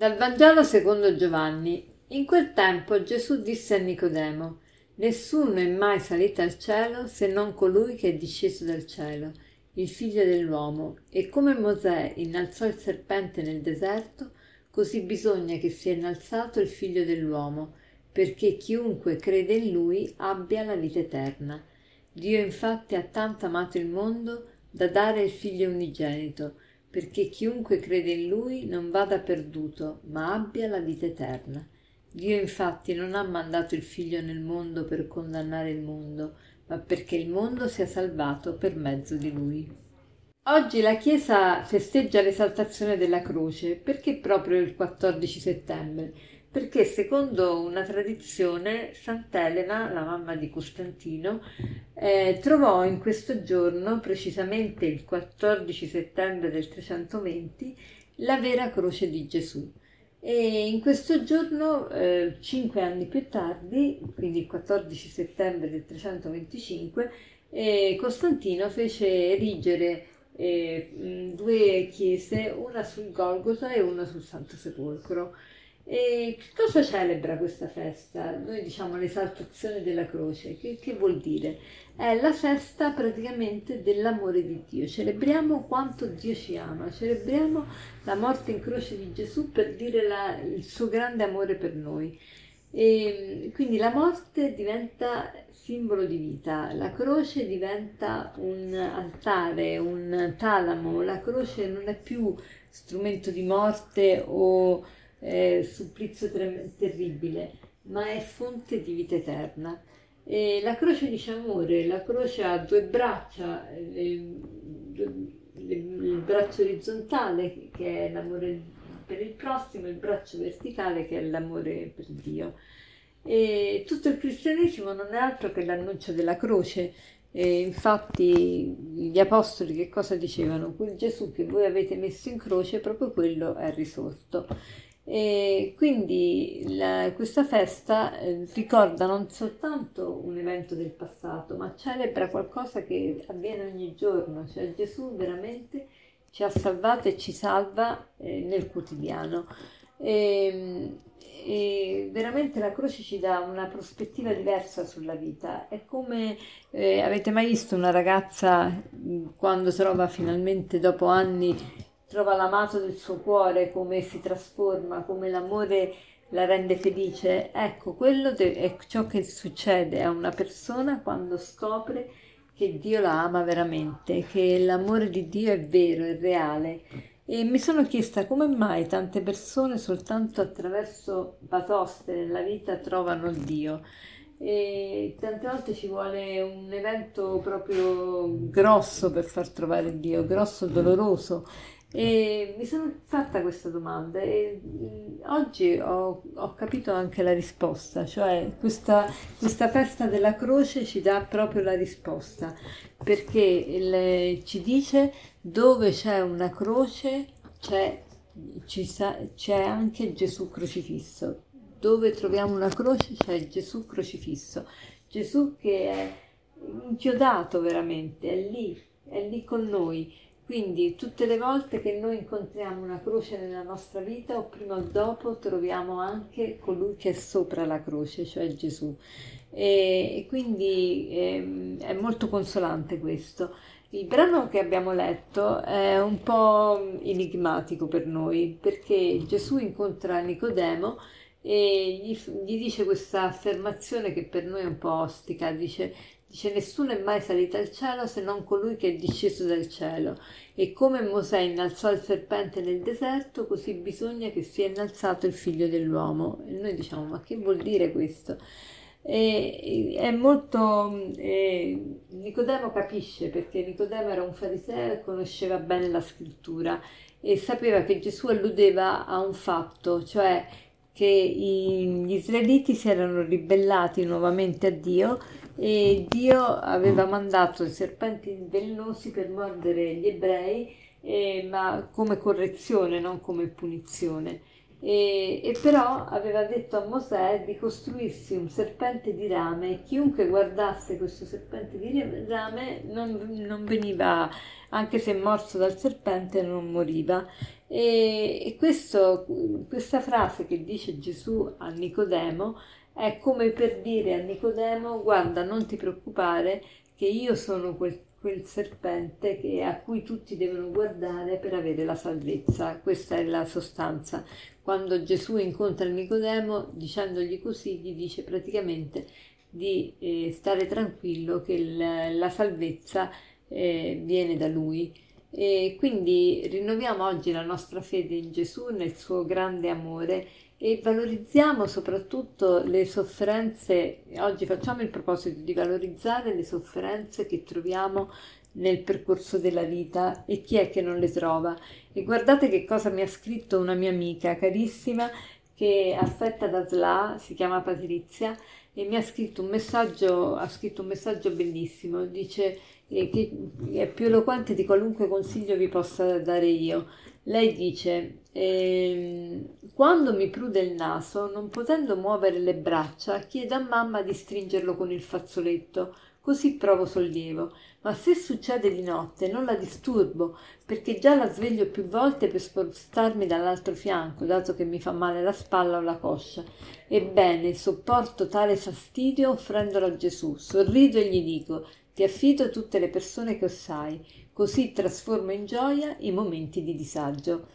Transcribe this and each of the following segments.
Dal Vangelo secondo Giovanni. In quel tempo Gesù disse a Nicodemo: Nessuno è mai salito al cielo se non colui che è disceso dal cielo, il figlio dell'uomo. E come Mosè innalzò il serpente nel deserto, così bisogna che sia innalzato il figlio dell'uomo, perché chiunque crede in lui abbia la vita eterna. Dio infatti ha tanto amato il mondo da dare il figlio unigenito perché chiunque crede in lui non vada perduto, ma abbia la vita eterna. Dio infatti non ha mandato il figlio nel mondo per condannare il mondo, ma perché il mondo sia salvato per mezzo di lui. Oggi la Chiesa festeggia l'esaltazione della croce, perché proprio il 14 settembre? Perché secondo una tradizione Sant'Elena, la mamma di Costantino, eh, trovò in questo giorno, precisamente il 14 settembre del 320, la vera croce di Gesù. E in questo giorno, eh, cinque anni più tardi, quindi il 14 settembre del 325, eh, Costantino fece erigere eh, due chiese, una sul Golgota e una sul Santo Sepolcro. E che cosa celebra questa festa? Noi diciamo l'esaltazione della croce, che, che, vuol dire? È la festa praticamente dell'amore di Dio, celebriamo quanto Dio ci ama, celebriamo la morte in croce di Gesù per dire la, il suo grande amore per noi. E quindi la morte diventa simbolo di vita, la croce diventa un altare, un talamo, la croce non è più strumento di morte o eh, supplizio ter- terribile, ma è fonte di vita eterna. E la croce dice amore, la croce ha due braccia, le, le, il braccio orizzontale che è l'amore per il prossimo, il braccio verticale che è l'amore per Dio. E tutto il cristianesimo non è altro che l'annuncio della croce. E infatti gli apostoli che cosa dicevano? Quel Gesù che voi avete messo in croce, proprio quello è risorto. E quindi la, questa festa eh, ricorda non soltanto un evento del passato, ma celebra qualcosa che avviene ogni giorno, cioè Gesù veramente ci ha salvato e ci salva eh, nel quotidiano. E, e, veramente la croce ci dà una prospettiva diversa sulla vita. È come eh, avete mai visto una ragazza quando trova finalmente dopo anni trova l'amato del suo cuore, come si trasforma, come l'amore la rende felice. Ecco, quello è ciò che succede a una persona quando scopre che Dio la ama veramente, che l'amore di Dio è vero, è reale. E mi sono chiesta come mai tante persone soltanto attraverso batoste nella vita trovano Dio. E tante volte ci vuole un evento proprio grosso per far trovare Dio, grosso, doloroso. E mi sono fatta questa domanda e oggi ho, ho, capito anche la risposta, cioè questa, questa, festa della croce ci dà proprio la risposta, perché il, ci dice dove c'è una croce c'è, sa, c'è anche Gesù crocifisso, dove troviamo una croce c'è Gesù crocifisso, Gesù che è inchiodato veramente, è lì, è lì con noi quindi tutte le volte che noi incontriamo una croce nella nostra vita o prima o dopo troviamo anche colui che è sopra la croce, cioè Gesù. E, e quindi eh, è molto consolante questo. Il brano che abbiamo letto è un po' enigmatico per noi perché Gesù incontra Nicodemo e gli, gli dice questa affermazione che per noi è un po' ostica, dice Dice nessuno è mai salito al cielo se non colui che è disceso dal cielo. E come Mosè innalzò il serpente nel deserto, così bisogna che sia innalzato il figlio dell'uomo. E noi diciamo, ma che vuol dire questo? E, è molto... Eh, Nicodemo capisce perché Nicodemo era un fariseo e conosceva bene la scrittura e sapeva che Gesù alludeva a un fatto, cioè che gli israeliti si erano ribellati nuovamente a Dio e Dio aveva mandato i serpenti velenosi per mordere gli ebrei, eh, ma come correzione, non come punizione. E, e, però aveva detto a Mosè di costruirsi un serpente di rame e chiunque guardasse questo serpente di rame non, non veniva, anche se morso dal serpente, non moriva. E, e questo, questa frase che dice Gesù a Nicodemo è come per dire a Nicodemo guarda non ti preoccupare che io sono quel quel serpente che, a cui tutti devono guardare per avere la salvezza. Questa è la sostanza. Quando Gesù incontra Nicodemo, dicendogli così, gli dice praticamente di eh, stare tranquillo che la, la salvezza eh, viene da lui. E quindi rinnoviamo oggi la nostra fede in Gesù, nel suo grande amore e valorizziamo soprattutto le sofferenze, oggi facciamo il proposito di valorizzare le sofferenze che troviamo nel percorso della vita e chi è che non le trova. E guardate che cosa mi ha scritto una mia amica carissima che affetta da SLA, si chiama Patrizia, e mi ha scritto un messaggio, ha scritto un messaggio bellissimo, dice che è più eloquente di qualunque consiglio vi possa dare io. Lei dice, eh, quando mi prude il naso, non potendo muovere le braccia, chiedo a mamma di stringerlo con il fazzoletto, così provo sollievo. Ma se succede di notte non la disturbo, perché già la sveglio più volte per spostarmi dall'altro fianco, dato che mi fa male la spalla o la coscia. Ebbene, sopporto tale fastidio offrendolo a Gesù, sorrido e gli dico, ti affido tutte le persone che sai così trasforma in gioia i momenti di disagio.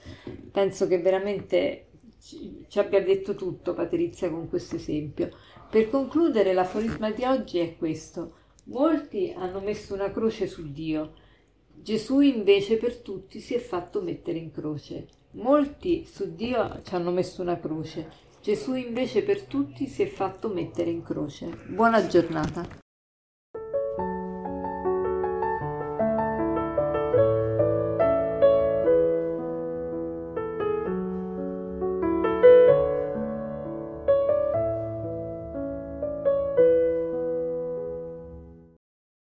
Penso che veramente ci abbia detto tutto Patrizia con questo esempio. Per concludere, l'aforisma di oggi è questo. Molti hanno messo una croce su Dio, Gesù invece per tutti si è fatto mettere in croce. Molti su Dio ci hanno messo una croce, Gesù invece per tutti si è fatto mettere in croce. Buona giornata.